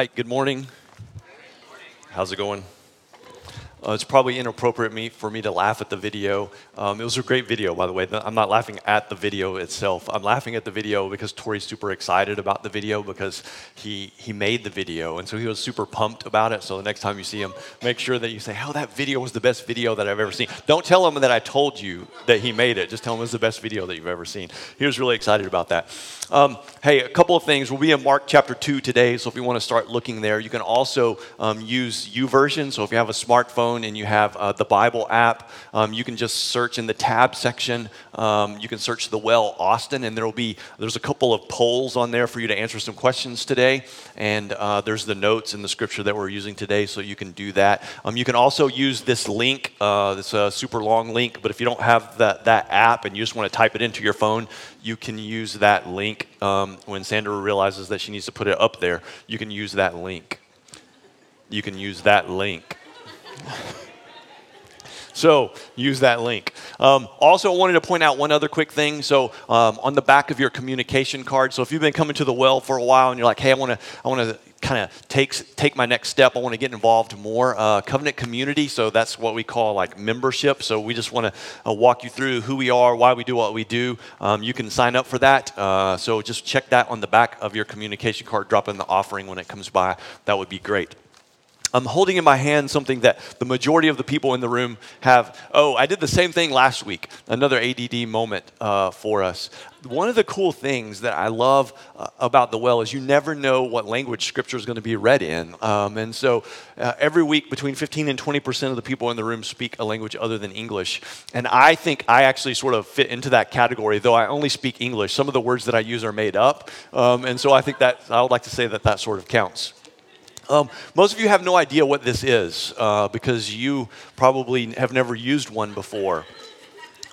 Hi, good morning. How's it going? Uh, it's probably inappropriate me, for me to laugh at the video. Um, it was a great video, by the way. I'm not laughing at the video itself. I'm laughing at the video because Tori's super excited about the video because he, he made the video. And so he was super pumped about it. So the next time you see him, make sure that you say, Oh, that video was the best video that I've ever seen. Don't tell him that I told you that he made it. Just tell him it was the best video that you've ever seen. He was really excited about that. Um, hey, a couple of things. We'll be in Mark chapter 2 today. So if you want to start looking there, you can also um, use YouVersion. So if you have a smartphone, phone and you have uh, the Bible app, um, you can just search in the tab section. Um, you can search the well Austin, and there'll be there's a couple of polls on there for you to answer some questions today. And uh, there's the notes in the scripture that we're using today, so you can do that. Um, you can also use this link. Uh, it's a super long link, but if you don't have that that app and you just want to type it into your phone, you can use that link. Um, when Sandra realizes that she needs to put it up there, you can use that link. You can use that link. So use that link. Um, also, I wanted to point out one other quick thing. So um, on the back of your communication card. So if you've been coming to the well for a while and you're like, hey, I want to, I want to kind of take take my next step. I want to get involved more. Uh, Covenant community. So that's what we call like membership. So we just want to uh, walk you through who we are, why we do what we do. Um, you can sign up for that. Uh, so just check that on the back of your communication card. Drop in the offering when it comes by. That would be great. I'm holding in my hand something that the majority of the people in the room have. Oh, I did the same thing last week, another ADD moment uh, for us. One of the cool things that I love uh, about the well is you never know what language scripture is going to be read in. Um, and so uh, every week, between 15 and 20% of the people in the room speak a language other than English. And I think I actually sort of fit into that category, though I only speak English. Some of the words that I use are made up. Um, and so I think that I would like to say that that sort of counts. Um, most of you have no idea what this is uh, because you probably have never used one before.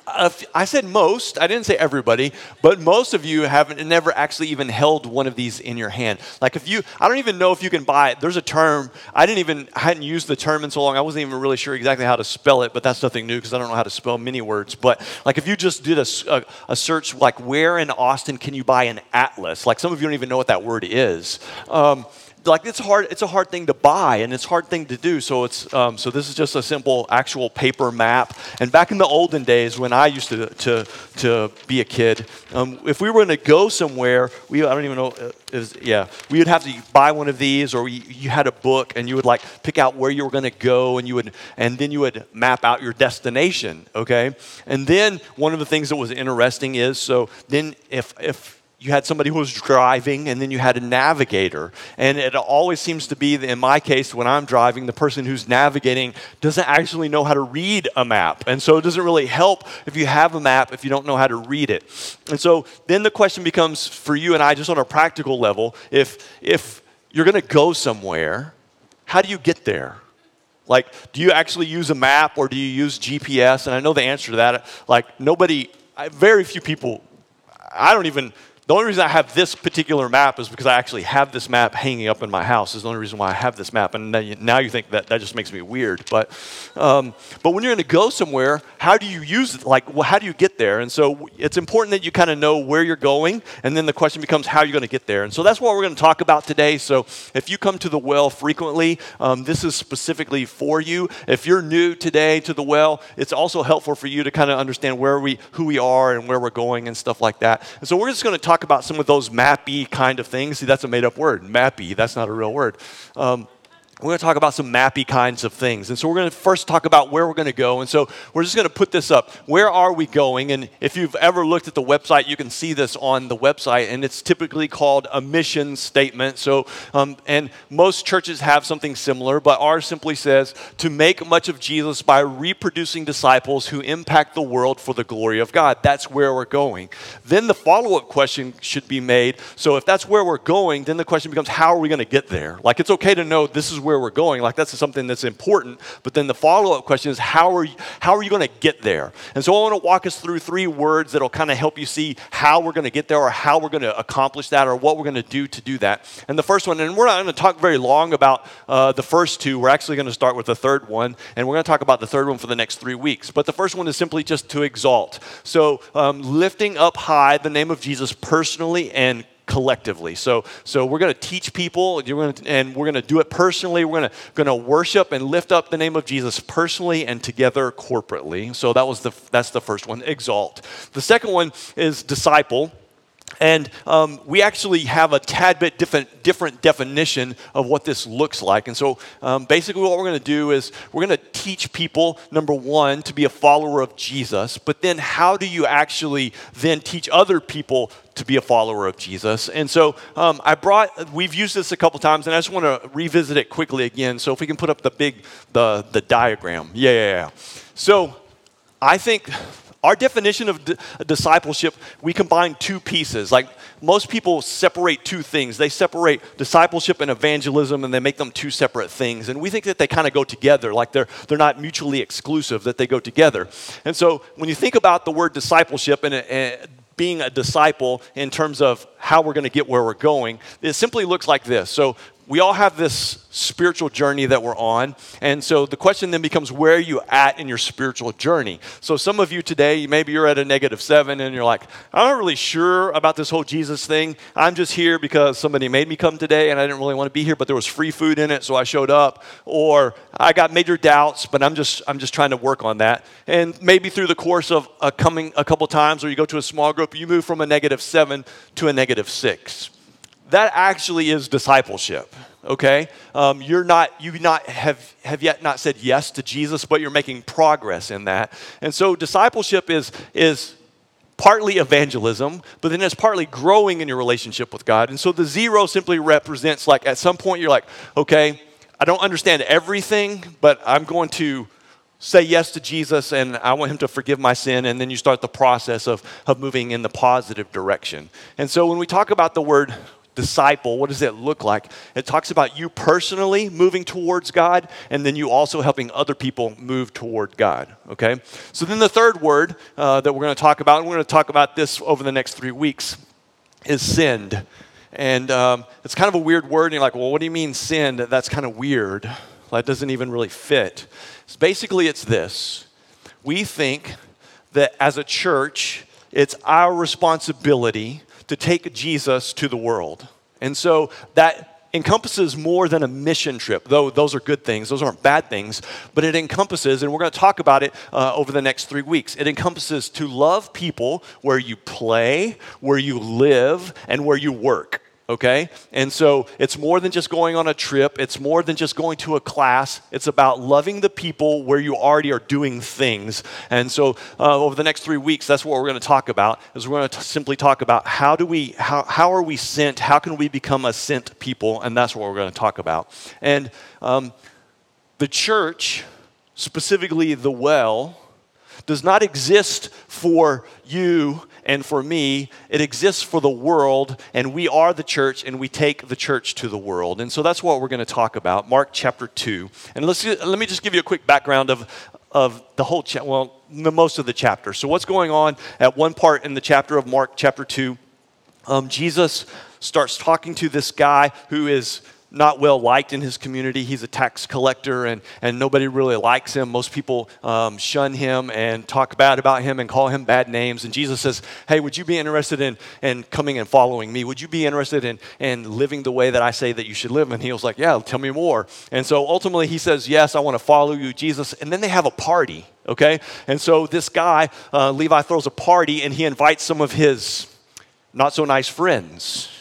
I said most, I didn't say everybody, but most of you haven't never actually even held one of these in your hand. Like if you, I don't even know if you can buy it. There's a term, I didn't even, I hadn't used the term in so long, I wasn't even really sure exactly how to spell it, but that's nothing new because I don't know how to spell many words. But like if you just did a, a, a, search, like where in Austin can you buy an atlas? Like some of you don't even know what that word is. Um, like it's hard it's a hard thing to buy and it's a hard thing to do. So it's um, so this is just a simple actual paper map. And back in the olden days when i used to to, to be a kid um, if we were going to go somewhere we i don't even know uh, is, yeah we would have to buy one of these or we, you had a book and you would like pick out where you were going to go and you would and then you would map out your destination okay? And then one of the things that was interesting is so then if if you had somebody who was driving and then you had a navigator. And it always seems to be, in my case, when I'm driving, the person who's navigating doesn't actually know how to read a map. And so it doesn't really help if you have a map if you don't know how to read it. And so then the question becomes for you and I, just on a practical level, if, if you're going to go somewhere, how do you get there? Like, do you actually use a map or do you use GPS? And I know the answer to that. Like, nobody, very few people, I don't even the only reason I have this particular map is because I actually have this map hanging up in my house. Is the only reason why I have this map. And now you think that that just makes me weird. But, um, but when you're going to go somewhere, how do you use it? Like, well, how do you get there? And so it's important that you kind of know where you're going. And then the question becomes how you're going to get there. And so that's what we're going to talk about today. So if you come to the well frequently, um, this is specifically for you. If you're new today to the well, it's also helpful for you to kind of understand where we, who we are and where we're going and stuff like that. And so we're just going to talk talk about some of those mappy kind of things. See, that's a made up word. Mappy, that's not a real word. Um, we're going to talk about some mappy kinds of things. And so we're going to first talk about where we're going to go. And so we're just going to put this up. Where are we going? And if you've ever looked at the website, you can see this on the website. And it's typically called a mission statement. So, um, and most churches have something similar, but ours simply says to make much of Jesus by reproducing disciples who impact the world for the glory of God. That's where we're going. Then the follow up question should be made. So if that's where we're going, then the question becomes how are we going to get there? Like it's okay to know this is where we're going. Like that's something that's important. But then the follow up question is how are you, how are you going to get there? And so I want to walk us through three words that'll kind of help you see how we're going to get there or how we're going to accomplish that or what we're going to do to do that. And the first one, and we're not going to talk very long about uh, the first two. We're actually going to start with the third one, and we're going to talk about the third one for the next three weeks. But the first one is simply just to exalt. So um, lifting up high the name of Jesus personally and collectively. So, so we're going to teach people, to, and we're going to do it personally. We're going to worship and lift up the name of Jesus personally and together corporately. So that was the, that's the first one, exalt. The second one is disciple. And um, we actually have a tad bit different, different definition of what this looks like. And so um, basically, what we're going to do is we're going to teach people, number one, to be a follower of Jesus. But then, how do you actually then teach other people to be a follower of Jesus? And so um, I brought, we've used this a couple times, and I just want to revisit it quickly again. So if we can put up the big, the, the diagram. Yeah, yeah, yeah. So I think our definition of discipleship, we combine two pieces. Like most people separate two things. They separate discipleship and evangelism and they make them two separate things. And we think that they kind of go together, like they're, they're not mutually exclusive, that they go together. And so when you think about the word discipleship and, and being a disciple in terms of how we're going to get where we're going, it simply looks like this. So we all have this spiritual journey that we're on. And so the question then becomes where are you at in your spiritual journey? So some of you today, maybe you're at a negative seven and you're like, I'm not really sure about this whole Jesus thing. I'm just here because somebody made me come today and I didn't really want to be here, but there was free food in it, so I showed up. Or I got major doubts, but I'm just I'm just trying to work on that. And maybe through the course of a coming a couple times or you go to a small group, you move from a negative seven to a negative six that actually is discipleship okay? Um, you're not you not have have yet not said yes to jesus but you're making progress in that. And so discipleship is is partly evangelism but then it's partly growing in your relationship with god. And so the zero simply represents like at some point you're like okay i don't understand everything but i'm going to say yes to Jesus and I want him to forgive my sin, and then you start the process of, of moving in the positive direction. And so when we talk about the word disciple, what does it look like? It talks about you personally moving towards God, and then you also helping other people move toward God. Okay? So then the third word uh, that we're going to talk about, and we're going to talk about this over the next three weeks, is sent. And um, it's kind of a weird word, and you're like, well, what do you mean sent? That's kind of weird. That doesn't even really fit. So basically, it's this we think that as a church, it's our responsibility to take Jesus to the world. And so that encompasses more than a mission trip, though those are good things. Those aren't bad things. But it encompasses, and we're going to talk about it uh, over the next three weeks, it encompasses to love people where you play, where you live, and where you work okay? And so it's more than just going on a trip, it's more than just going to a class. It's about loving the people where you already are doing things. And so uh, over the next three weeks, that's what we're going to talk about, is we're going to simply talk about how do we, how, how are we sent? How can we become a sent people? And that's what we're going to talk about. And um, the church, specifically the well, does not exist for you and for me, it exists for the world, and we are the church, and we take the church to the world. And so that's what we're going to talk about, Mark chapter 2. And let's, let me just give you a quick background of, of the whole chapter, well, the, most of the chapter. So, what's going on at one part in the chapter of Mark chapter 2? Um, Jesus starts talking to this guy who is not well liked in his community. He's a tax collector and, and nobody really likes him. Most people um, shun him and talk bad about him and call him bad names. And Jesus says, Hey, would you be interested in, in coming and following me? Would you be interested in, in living the way that I say that you should live? And he was like, Yeah, tell me more. And so ultimately he says, Yes, I want to follow you, Jesus. And then they have a party, okay? And so this guy, uh, Levi, throws a party and he invites some of his not so nice friends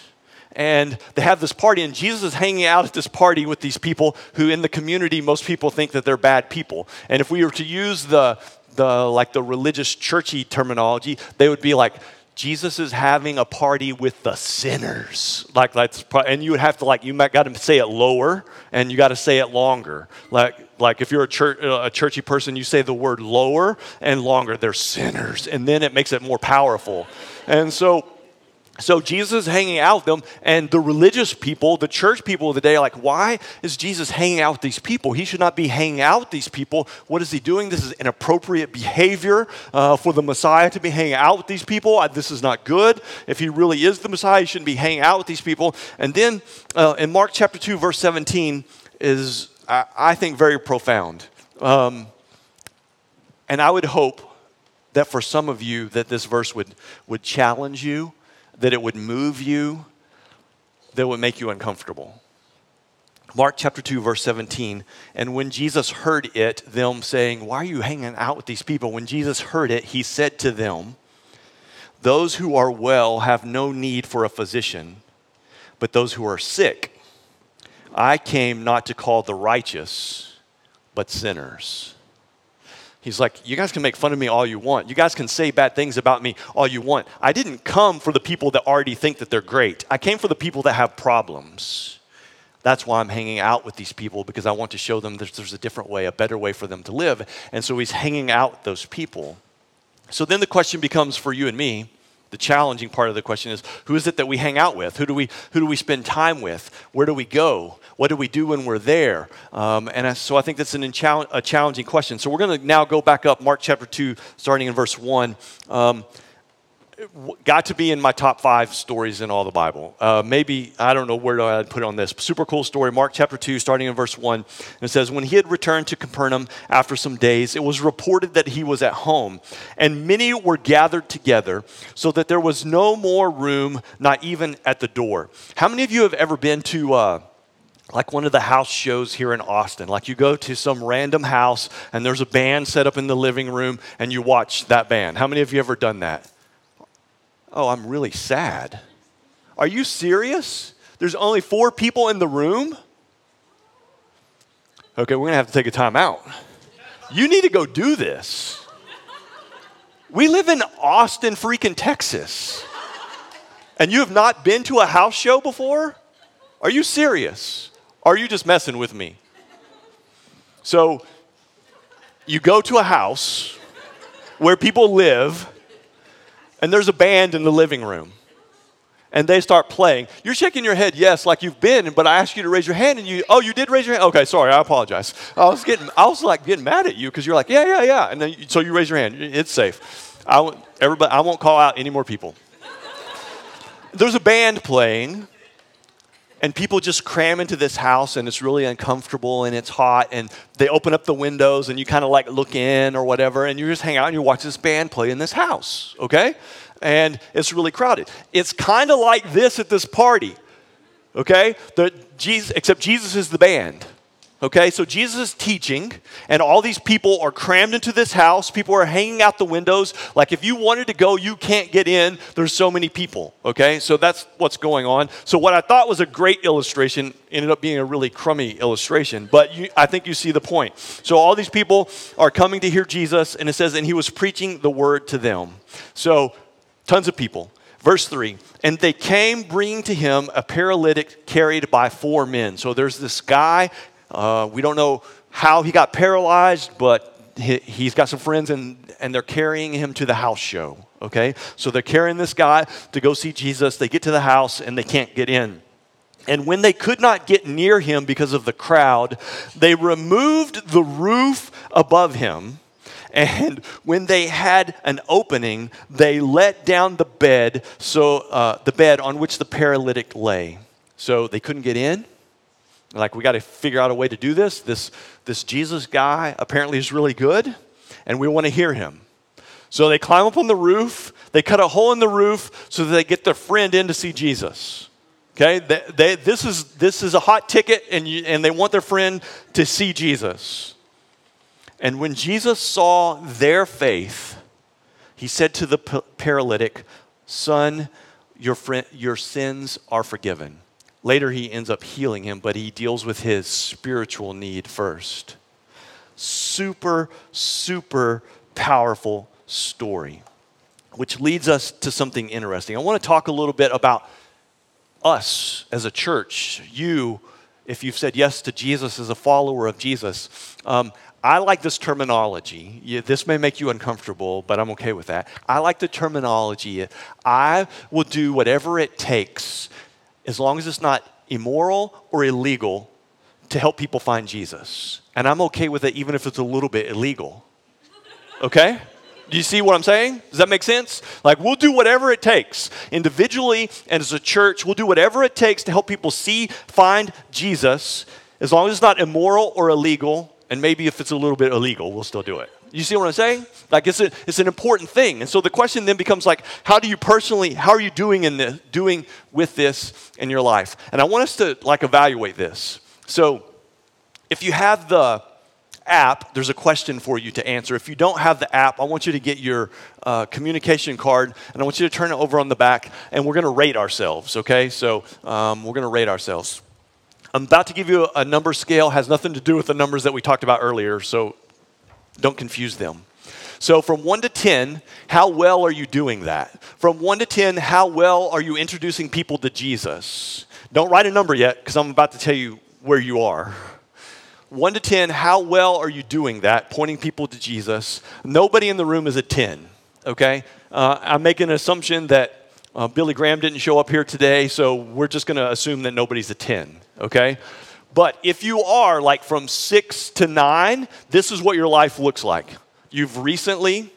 and they have this party and jesus is hanging out at this party with these people who in the community most people think that they're bad people. And if we were to use the the like the religious churchy terminology they would be like jesus is having a party with the sinners. Like that's and you would have to like you might got to say it lower and you got to say it longer. Like like if you're a, church, uh, a churchy person you say the word lower and longer. They're sinners. And then it makes it more powerful. And so so Jesus is hanging out with them, and the religious people, the church people of the day, are like, why is Jesus hanging out with these people? He should not be hanging out with these people. What is he doing? This is inappropriate behavior uh, for the Messiah to be hanging out with these people. This is not good. If he really is the Messiah, he shouldn't be hanging out with these people. And then uh, in Mark chapter 2, verse 17, is, I, I think, very profound. Um, and I would hope that for some of you that this verse would, would challenge you that it would move you, that would make you uncomfortable. Mark chapter 2, verse 17. And when Jesus heard it, them saying, Why are you hanging out with these people? When Jesus heard it, he said to them, Those who are well have no need for a physician, but those who are sick. I came not to call the righteous, but sinners. He's like, You guys can make fun of me all you want. You guys can say bad things about me all you want. I didn't come for the people that already think that they're great, I came for the people that have problems. That's why I'm hanging out with these people because I want to show them there's, there's a different way, a better way for them to live. And so he's hanging out with those people. So then the question becomes for you and me the challenging part of the question is who is it that we hang out with? Who do we who do we spend time with? Where do we go? What do we do when we're there? Um, and so i think that's an a challenging question. So we're going to now go back up mark chapter 2 starting in verse 1 um, got to be in my top five stories in all the Bible. Uh, maybe, I don't know where I'd put it on this. Super cool story, Mark chapter 2, starting in verse 1. And it says, When he had returned to Capernaum after some days, it was reported that he was at home, and many were gathered together, so that there was no more room, not even at the door. How many of you have ever been to, uh, like one of the house shows here in Austin. Like you go to some random house and there's a band set up in the living room and you watch that band. How many of you ever done that? Oh, I'm really sad. Are you serious? There's only four people in the room? Okay, we're to have to take a time out. You need to go do this. We live in Austin, freaking Texas. And you have not been to a house show before? Are you serious? Are you just messing with me? So, you go to a house where people live and there's a band in the living room and they start playing. You're shaking your head, yes, like you've been, but I asked you to raise your hand and you, oh, you did raise your hand? Okay, sorry, I apologize. I was getting, I was like getting mad at you because you're like, yeah, yeah, yeah. And then, so you raise your hand. It's safe. I, won't, everybody, I won't call out any more people. There's a band playing and people just cram into this house and it's really uncomfortable and it's hot and they open up the windows and you kind of like look in or whatever and you just hang out and you watch this band play in this house okay? And it's really crowded. It's kind of like this at this party okay? The, jesus, except jesus is the band Okay, so Jesus is teaching, and all these people are crammed into this house. People are hanging out the windows. Like, if you wanted to go, you can't get in. There's so many people. Okay, so that's what's going on. So, what I thought was a great illustration ended up being a really crummy illustration, but you, I think you see the point. So, all these people are coming to hear Jesus, and it says, and he was preaching the word to them. So, tons of people. Verse 3 And they came bringing to him a paralytic carried by four men. So there's this guy uh, we don't know how he got paralyzed, but he, has got some friends and, and they're carrying him to the house show. Okay? So they're carrying this guy to go see Jesus. They get to the house and they can't get in. And when they could not get near him because of the crowd, they removed the roof above him. And when they had an opening, they let down the bed, so uh, the bed on which the paralytic lay. So they couldn't get in like, we got to figure out a way to do this. This, this Jesus guy apparently is really good, and we want to hear him. So they climb up on the roof, they cut a hole in the roof so that they get their friend in to see Jesus. Okay, they, they, this, is, this is a hot ticket, and, you, and they want their friend to see Jesus. And when Jesus saw their faith, he said to the paralytic, Son, your, friend, your sins are forgiven. Later, he ends up healing him, but he deals with his spiritual need first. Super, super powerful story, which leads us to something interesting. I want to talk a little bit about us as a church, you, if you've said yes to Jesus as a follower of Jesus. Um, I like this terminology. Yeah, this may make you uncomfortable, but I'm okay with that. I like the terminology. I will do whatever it takes as long as it's not immoral or illegal to help people find Jesus. And I'm okay with it even if it's a little bit illegal. Okay? Do you see what I'm saying? Does that make sense? Like, we'll do whatever it takes. Individually and as a church, we'll do whatever it takes to help people see, find Jesus, as long as it's not immoral or illegal. And maybe if it's a little bit illegal, we'll still do it. You see what I'm saying? Like it's, a, it's an important thing. And so the question then becomes like, how do you personally, how are you doing in this, doing with this in your life? And I want us to like evaluate this. So if you have the app, there's a question for you to answer. If you don't have the app, I want you to get your uh, communication card and I want you to turn it over on the back and we're going to rate ourselves, okay? So um, we're going to rate ourselves. I'm about to give you a number scale, has nothing to do with the numbers that we talked about earlier, so don't confuse them. So, from 1 to 10, how well are you doing that? From 1 to 10, how well are you introducing people to Jesus? Don't write a number yet, because I'm about to tell you where you are. 1 to 10, how well are you doing that, pointing people to Jesus? Nobody in the room is a 10, okay? Uh, I'm making an assumption that uh, Billy Graham didn't show up here today, so we're just going to assume that nobody's a 10, okay? But if you are like from 6 to 9, this is what your life looks like. You've recently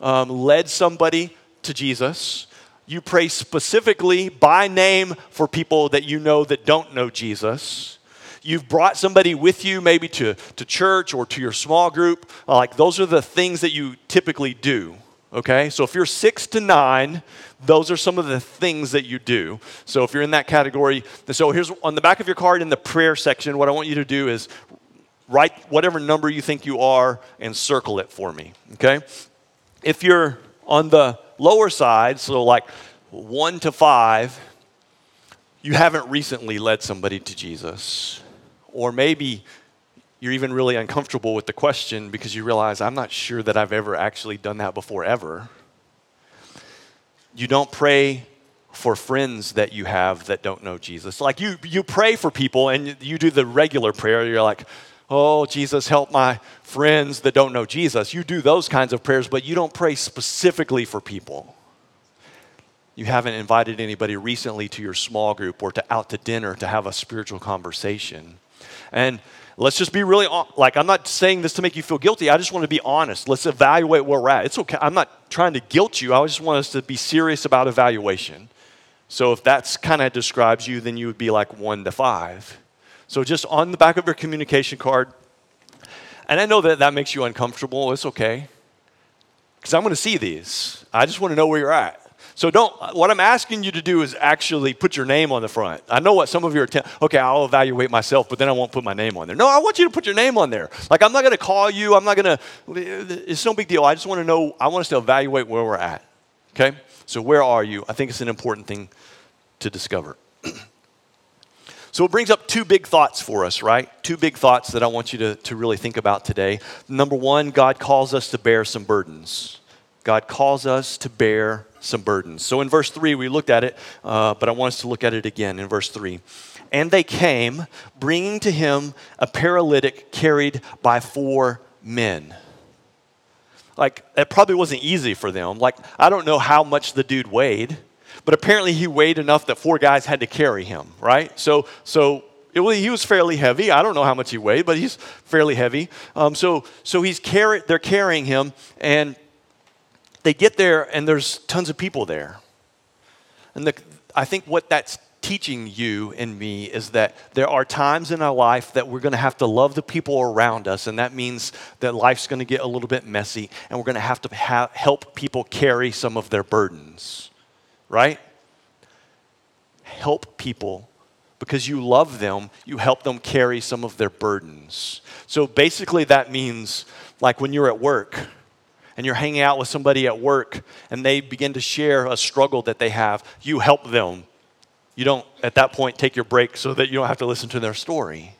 um, led somebody to Jesus. You pray specifically by name for people that you know that don't know Jesus. You've brought somebody with you, maybe to, to church or to your small group. Like, those are the things that you typically do. Okay? So, if you're six to nine, those are some of the things that you do. So, if you're in that category, so here's on the back of your card in the prayer section, what I want you to do is write whatever number you think you are and circle it for me. Okay? If you're on the lower side, so like one to five, you haven't recently led somebody to Jesus. Or maybe you're even really uncomfortable with the question because you realize, I'm not sure that I've ever actually done that before, ever. You don't pray for friends that you have that don't know Jesus. Like you, you pray for people and you do the regular prayer. You're like, oh, Jesus, help my friends that don't know Jesus. You do those kinds of prayers, but you don't pray specifically for people. You haven't invited anybody recently to your small group or to out to dinner to have a spiritual conversation. And let's just be really like I'm not saying this to make you feel guilty. I just want to be honest. Let's evaluate where we're at. It's okay. I'm not trying to guilt you. I just want us to be serious about evaluation. So if that's kind of describes you, then you would be like one to five. So just on the back of your communication card, and I know that that makes you uncomfortable. It's okay. Because I'm going to see these. I just want to know where you're at. So don't, what I'm asking you to do is actually put your name on the front. I know what some of you are, te- okay, I'll evaluate myself, but then I won't put my name on there. No, I want you to put your name on there. Like, I'm not going to call you. I'm not going to, it's no big deal. I just want to know, I want us to evaluate where we're at. Okay? So, where are you? I think it's an important thing to discover. so, it brings up two big thoughts for us, right? Two big thoughts that I want you to, to really think about today. Number one, God calls us to bear some burdens. God calls us to bear some burdens. So in verse 3, we looked at it, uh, but I want us to look at it again in verse 3. And they came, bringing to him a paralytic carried by four men. Like, it probably wasn't easy for them. Like, I don't know how much the dude weighed, but apparently he weighed enough that four guys had to carry him, right? So, so it, he was fairly heavy. I don't know how much he weighed, but he's fairly heavy. Um, so, so he's carry, they're carrying him, and they get there and there's tons of people there. And the, I think what that's teaching you and me is that there are times in our life that we're going to have to love the people around us, and that means that life's going to get a little bit messy, and we're going to have to ha- help people carry some of their burdens, right? Help people because you love them, you help them carry some of their burdens. So basically, that means like when you're at work and you're hanging out with somebody at work and they begin to share a struggle that they have, you help them. You don't, at that point, take your break so that you don't have to listen to their story.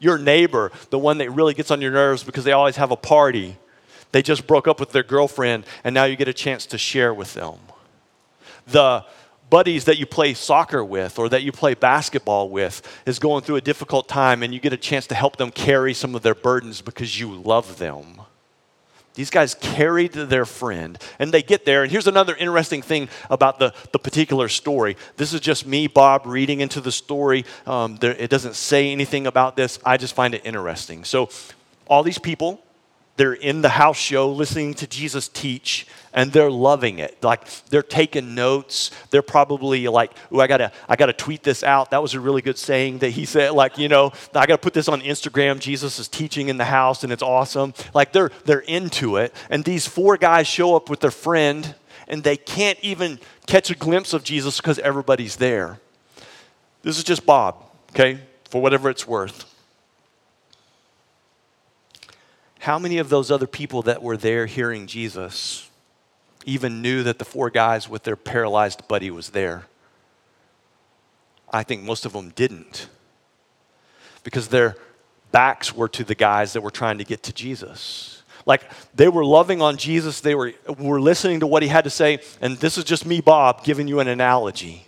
Your neighbor, the one that really gets on your nerves because they always have a party, they just broke up with their girlfriend and now you get a chance to share with them. The buddies that you play soccer with or that you play basketball with is going through a difficult time and you get a chance to help them carry some of their burdens because you love them. These guys carried their friend, and they get there. And here's another interesting thing about the, the particular story. This is just me, Bob, reading into the story. Um, there, it doesn't say anything about this. I just find it interesting. So, all these people, they're in the house show listening to Jesus teach and they're loving it. Like they're taking notes. They're probably like, "Ooh, I gotta, I gotta tweet this out." That was a really good saying that he said. Like, you know, I gotta put this on Instagram. Jesus is teaching in the house, and it's awesome. Like they're they're into it. And these four guys show up with their friend, and they can't even catch a glimpse of Jesus because everybody's there. This is just Bob, okay, for whatever it's worth. How many of those other people that were there hearing Jesus even knew that the four guys with their paralyzed buddy was there? I think most of them didn't because their backs were to the guys that were trying to get to Jesus. Like they were loving on Jesus, they were, were listening to what he had to say, and this is just me, Bob, giving you an analogy.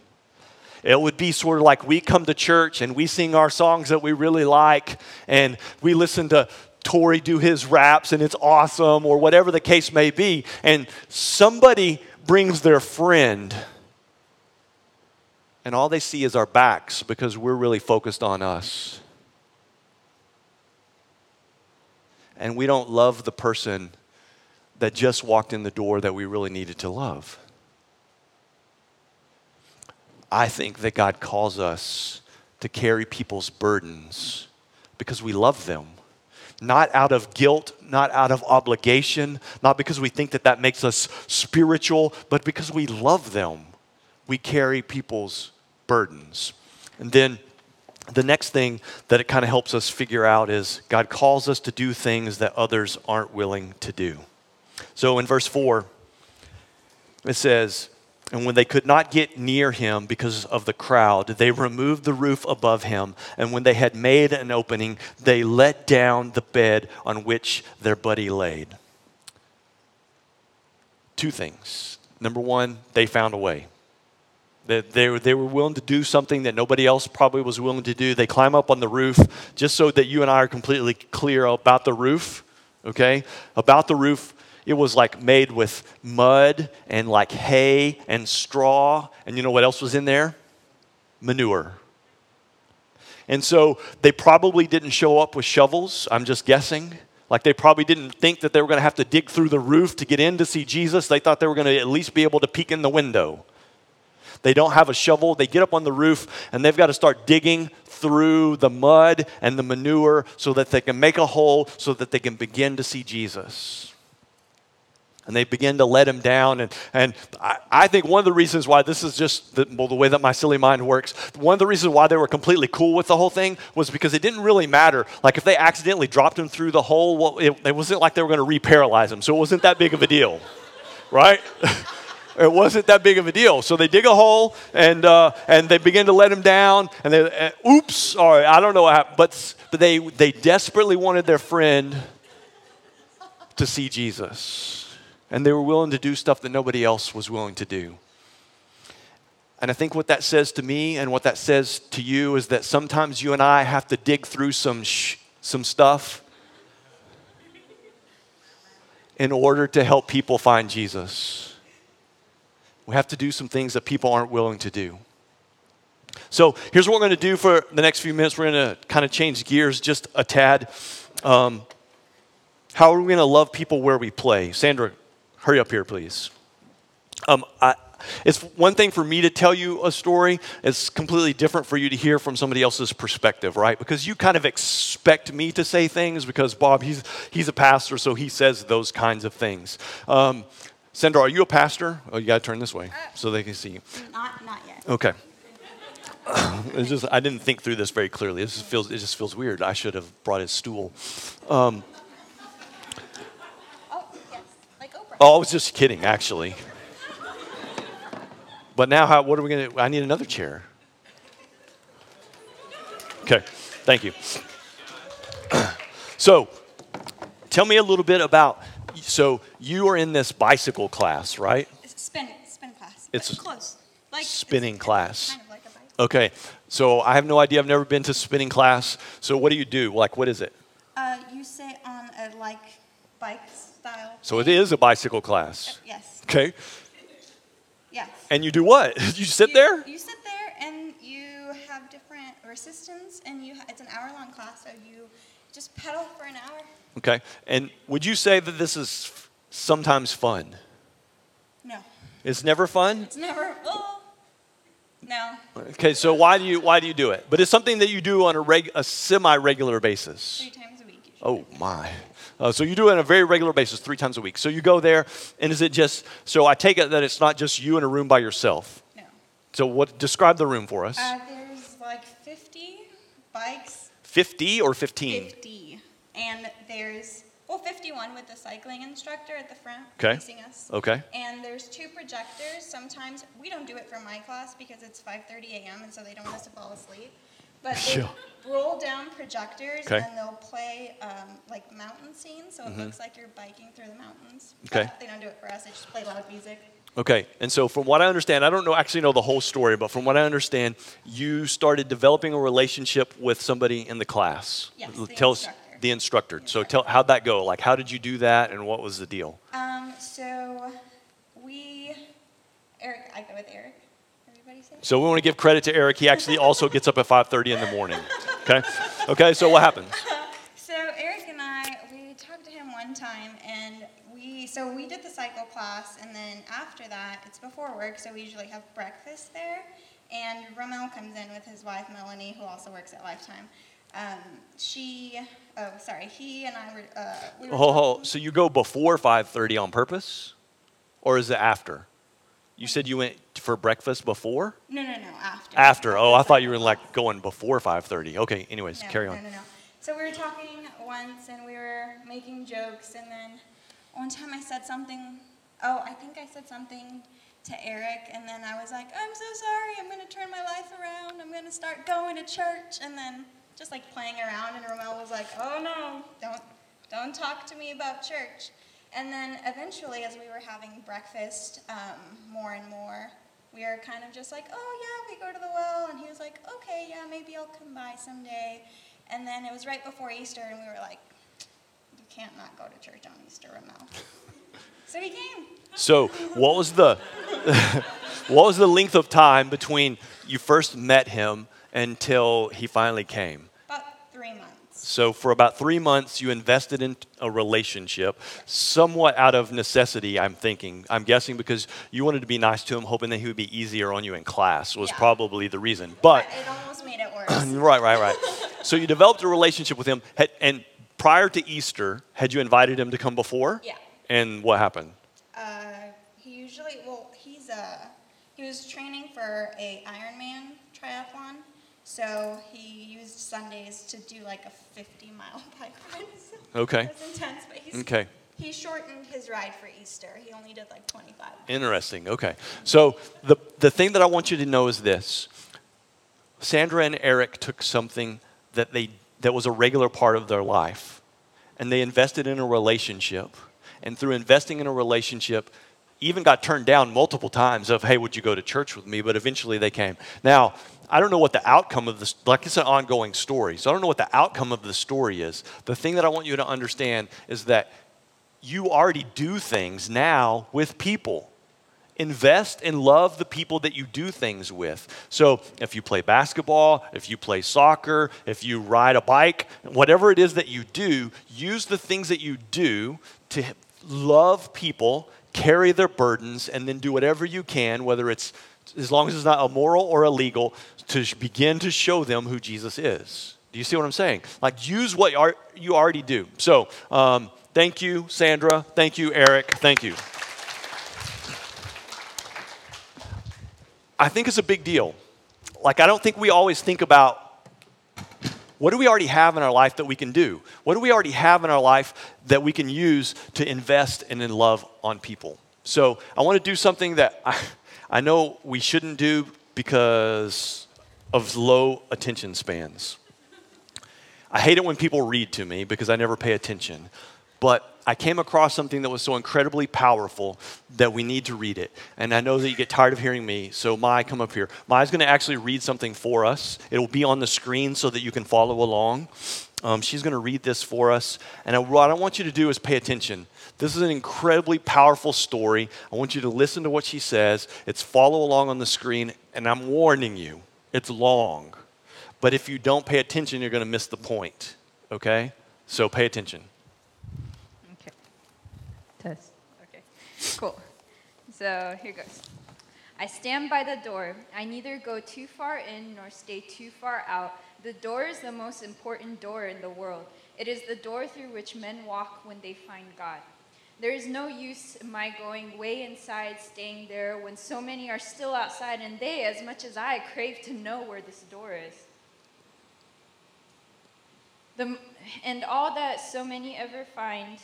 It would be sort of like we come to church and we sing our songs that we really like, and we listen to Tori do his raps and it's awesome, or whatever the case may be, and somebody brings their friend, and all they see is our backs because we're really focused on us. And we don't love the person that just walked in the door that we really needed to love. I think that God calls us to carry people's burdens because we love them not out of guilt, not out of obligation, not because we think that that makes us spiritual, but because we love them. We carry people's burdens. And then the next thing that it kind of helps us figure out is God calls us to do things that others aren't willing to do. So in verse 4, it says, and when they could not get near him because of the crowd, they removed the roof above him. And when they had made an opening, they let down the bed on which their buddy laid. Two things. Number one, they found a way. They, they, they were willing to do something that nobody else probably was willing to do. They climb up on the roof just so that you and I are completely clear about the roof, okay? About the roof, it was like made with mud and like hay and straw. And you know what else was in there? Manure. And so they probably didn't show up with shovels, I'm just guessing. Like they probably didn't think that they were going to have to dig through the roof to get in to see Jesus. They thought they were going to at least be able to peek in the window. They don't have a shovel. They get up on the roof and they've got to start digging through the mud and the manure so that they can make a hole so that they can begin to see Jesus. And they begin to let him down. And, and I, I think one of the reasons why this is just the, well, the way that my silly mind works, one of the reasons why they were completely cool with the whole thing was because it didn't really matter. Like if they accidentally dropped him through the hole, well, it, it wasn't like they were going to re-paralyze him. So it wasn't that big of a deal, right? it wasn't that big of a deal. So they dig a hole and, uh, and they begin to let him down. And they, oops, sorry, I don't know what happened. But, but they, they desperately wanted their friend to see Jesus and they were willing to do stuff that nobody else was willing to do. And I think what that says to me and what that says to you is that sometimes you and I have to dig through some, sh- some stuff in order to help people find Jesus. We have to do some things that people aren't willing to do. So here's what we're going to do for the next few minutes. We're going to kind of change gears just a tad. Um, how are we going to love people where we play? Sandra, Hurry up here, please. Um, I, it's one thing for me to tell you a story. It's completely different for you to hear from somebody else's perspective, right? Because you kind of expect me to say things because Bob, he's, he's a pastor, so he says those kinds of things. Um, Sandra, are you a pastor? Oh, you got to turn this way so they can see you. Not, not yet. Okay. it's just I didn't think through this very clearly. This feels it just feels weird. I should have brought his stool. Um, Oh, I was just kidding, actually. But now, how, what are we going to? I need another chair. Okay, thank you. so, tell me a little bit about. So, you are in this bicycle class, right? Spinning, spin class. It's close. Like spinning class. Kind of like a bike. okay, so I have no idea. I've never been to spinning class. So, what do you do? Like, what is it? Uh, you sit on a like bike style. So it is a bicycle class. Uh, yes. Okay. Yes. And you do what? you sit you, there? You sit there and you have different resistance, and you it's an hour long class, so you Just pedal for an hour. Okay. And would you say that this is f- sometimes fun? No, It's never fun? it's never. Oh, no. Okay, so why do you why do you do it? But it's something that you do on a reg, a semi-regular basis. Three times a week. Usually. Oh my. Uh, so you do it on a very regular basis, three times a week. So you go there, and is it just? So I take it that it's not just you in a room by yourself. No. So what? Describe the room for us. Uh, there's like 50 bikes. Fifty or fifteen? 50. And there's, well, 51 with the cycling instructor at the front Okay. facing us. Okay. And there's two projectors. Sometimes we don't do it for my class because it's 5:30 a.m. and so they don't want us to fall asleep. But they roll down projectors Okay. Mm-hmm. and they'll play um, like mountain scenes, so it looks like you're biking through the mountains. Okay. But they don't do it for us. They just play loud music. Okay, and so from what I understand, I don't know actually know the whole story, but from what I understand, you started developing a relationship with somebody in the class. Yes, the tell us instructor. the instructor. So tell how'd that go? Like how did you do that, and what was the deal? Um, so we, Eric, I go with Eric. So we want to give credit to Eric. He actually also gets up at 5:30 in the morning. Okay, okay. So what happens? So Eric and I, we talked to him one time, and we so we did the cycle class, and then after that, it's before work, so we usually have breakfast there. And Romel comes in with his wife Melanie, who also works at Lifetime. Um, she, oh sorry, he and I were. Uh, we were Oh, talking- so you go before 5:30 on purpose, or is it after? You said you went for breakfast before. No, no, no, after. After. Oh, I thought you were like going before 5:30. Okay. Anyways, No, carry on. no. No, no, So we were talking once and we were making jokes, and then one time I said something. Oh, I think I said something to Eric, and then I was like, I'm so sorry, I'm going to turn my life around. I'm going to start going to church. And then just like playing around, and Romel was like, Oh no, don't, don't talk to me about church. And then eventually, as we were having breakfast um, more and more, we were kind of just like, oh yeah, we go to the well. And he was like, okay, yeah, maybe I'll come by someday. And then it was right before Easter, and we were like, you can't not go to church on Easter, Ramel. so he came. So, what was the what was the length of time between you first met him until he finally came? About three months. So, for about three months, you invested in a relationship, somewhat out of necessity, I'm thinking. I'm guessing because you wanted to be nice to him, hoping that he would be easier on you in class, was Yeah. probably the reason. But, It almost made it worse. right, right, right. So, you developed a relationship with him, and prior to Easter, had you invited him to come before? Yeah. And what happened? Uh, he usually, well, he's uh, he was training for a Ironman triathlon, so he used Sundays to do like a 50 mile bike ride. Okay. It was intense, but he's, Okay. he shortened his ride for Easter. He only did like 25. Interesting. Okay. So the the thing that I want you to know is this. Sandra and Eric took something that they that was a regular part of their life and they invested in a relationship. And through investing in a relationship, even got turned down multiple times of, hey, would you go to church with me? But eventually they came. Now, I don't know what the outcome of this, like it's an ongoing story. So I don't know what the outcome of the story is. The thing that I want you to understand is that you already do things now with people. Invest and love the people that you do things with. So, if you play basketball, if you play soccer, if you ride a bike, whatever it is that you do, use the things that you do to love people, carry their burdens, and then do whatever you can, whether it's as long as it's not immoral or illegal, to begin to show them who Jesus is. Do you see what I'm saying? Like, use what you already do. So, um, thank you, Sandra. Thank you, Eric. Thank you. I think it's a big deal. Like, I don't think we always think about what do we already have in our life that we can do? What do we already have in our life that we can use to invest and in love on people? So, I want to do something that I, I know we shouldn't do because of low attention spans. I hate it when people read to me because I never pay attention. But I came across something that was so incredibly powerful that we need to read it. And I know that you get tired of hearing me, so Mai, come up here. Mai's going to actually read something for us. It'll be on the screen so that you can follow along. Um, she's going to read this for us. And I, what I want you to do is pay attention. This is an incredibly powerful story. I want you to listen to what she says. It's follow along on the screen. And I'm warning you, it's long. But if you don't pay attention, you're going to miss the point. Okay? So pay attention. Okay. Test. Okay. Cool. So here goes. I stand by the door. I neither go too far in nor stay too far out. The door is the most important door in the world. It is the door through which men walk when they find God. There is no use my going way inside, staying there, when so many are still outside, and they, as much as I, crave to know where this door is. The, and all that so many ever find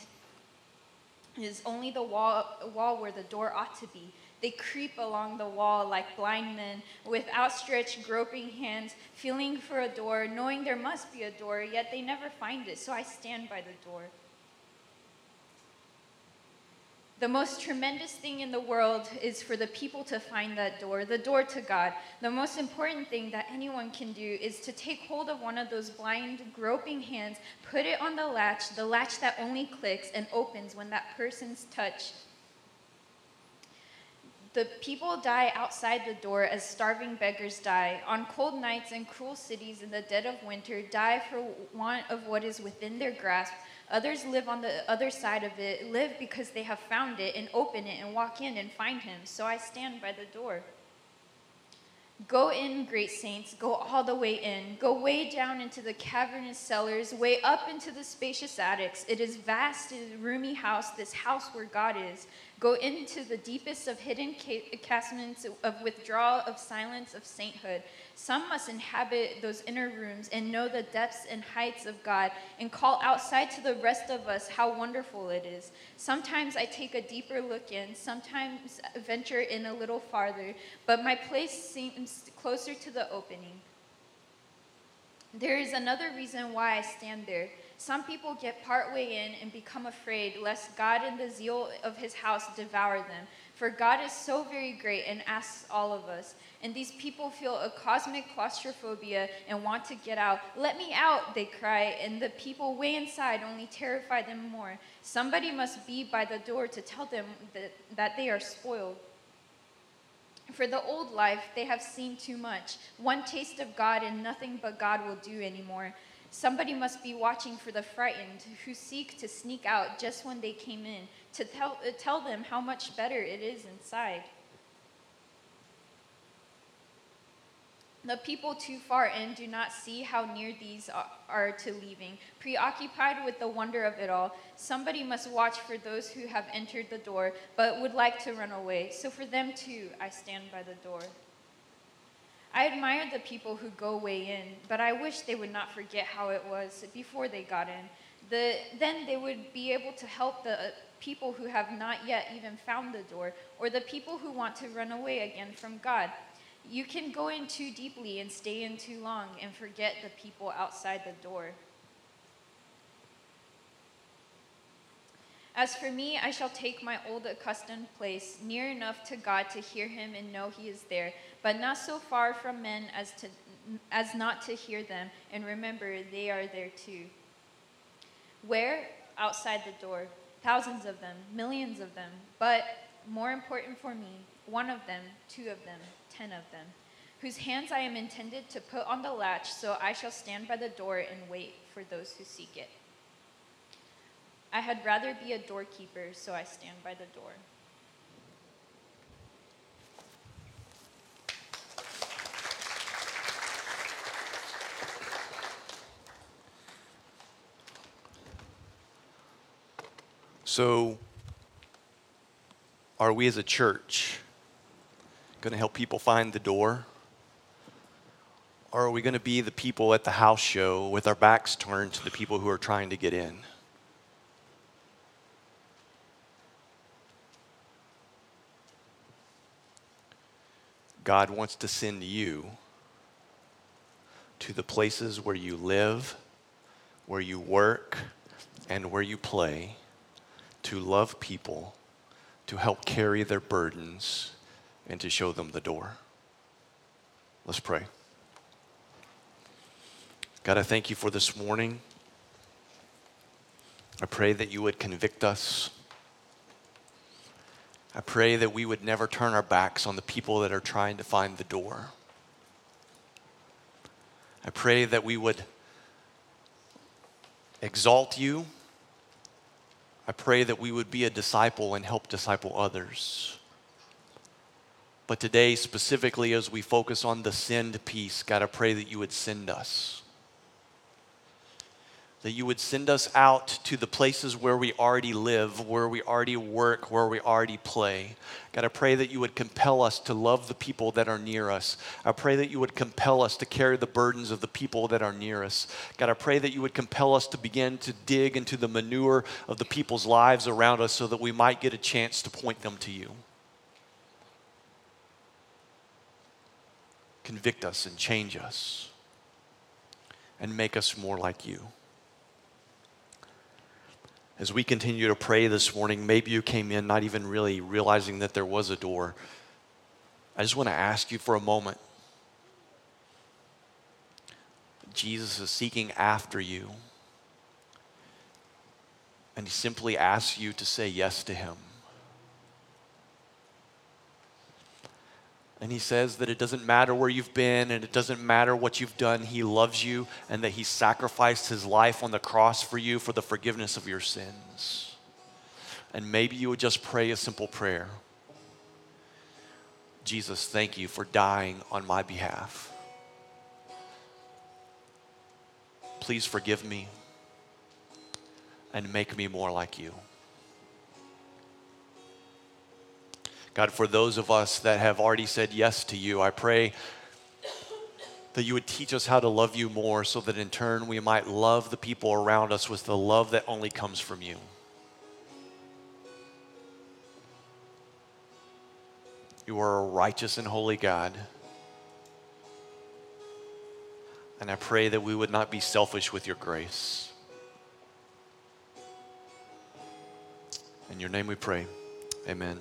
is only the wall, wall where the door ought to be. They creep along the wall like blind men with outstretched, groping hands, feeling for a door, knowing there must be a door, yet they never find it. So I stand by the door. The most tremendous thing in the world is for the people to find that door, the door to God. The most important thing that anyone can do is to take hold of one of those blind, groping hands, put it on the latch, the latch that only clicks and opens when that person's touch the people die outside the door as starving beggars die. On cold nights in cruel cities in the dead of winter, die for want of what is within their grasp. Others live on the other side of it, live because they have found it and open it and walk in and find him. So I stand by the door. Go in, great saints, go all the way in. Go way down into the cavernous cellars, way up into the spacious attics. It is vast, it is roomy house, this house where God is. Go into the deepest of hidden casements of withdrawal, of silence, of sainthood. Some must inhabit those inner rooms and know the depths and heights of God and call outside to the rest of us how wonderful it is. Sometimes I take a deeper look in, sometimes venture in a little farther, but my place seems closer to the opening. There is another reason why I stand there. Some people get partway in and become afraid lest God and the zeal of his house devour them. For God is so very great and asks all of us. And these people feel a cosmic claustrophobia and want to get out. Let me out, they cry, and the people way inside only terrify them more. Somebody must be by the door to tell them that, that they are spoiled. For the old life, they have seen too much. One taste of God, and nothing but God will do anymore. Somebody must be watching for the frightened who seek to sneak out just when they came in, to tell, uh, tell them how much better it is inside. The people too far in do not see how near these are to leaving. Preoccupied with the wonder of it all, somebody must watch for those who have entered the door but would like to run away. So for them too, I stand by the door. I admire the people who go way in, but I wish they would not forget how it was before they got in. The, then they would be able to help the people who have not yet even found the door, or the people who want to run away again from God. You can go in too deeply and stay in too long and forget the people outside the door. As for me, I shall take my old accustomed place, near enough to God to hear him and know he is there, but not so far from men as, to, as not to hear them, and remember they are there too. Where? Outside the door. Thousands of them, millions of them, but more important for me, one of them, two of them, ten of them, whose hands I am intended to put on the latch, so I shall stand by the door and wait for those who seek it. I had rather be a doorkeeper, so I stand by the door. So, are we as a church going to help people find the door? Or are we going to be the people at the house show with our backs turned to the people who are trying to get in? God wants to send you to the places where you live, where you work, and where you play to love people, to help carry their burdens, and to show them the door. Let's pray. God, I thank you for this morning. I pray that you would convict us I pray that we would never turn our backs on the people that are trying to find the door. I pray that we would exalt you. I pray that we would be a disciple and help disciple others. But today, specifically, as we focus on the send piece, God, I pray that you would send us. That you would send us out to the places where we already live, where we already work, where we already play. God, I pray that you would compel us to love the people that are near us. I pray that you would compel us to carry the burdens of the people that are near us. God, I pray that you would compel us to begin to dig into the manure of the people's lives around us so that we might get a chance to point them to you. convict us and change us and make us more like you. As we continue to pray this morning, maybe you came in not even really realizing that there was a door. I just want to ask you for a moment. Jesus is seeking after you, and he simply asks you to say yes to him. And he says that it doesn't matter where you've been and it doesn't matter what you've done. He loves you and that he sacrificed his life on the cross for you for the forgiveness of your sins. And maybe you would just pray a simple prayer Jesus, thank you for dying on my behalf. Please forgive me and make me more like you. God, for those of us that have already said yes to you, I pray that you would teach us how to love you more so that in turn we might love the people around us with the love that only comes from you. You are a righteous and holy God. And I pray that we would not be selfish with your grace. In your name we pray. Amen.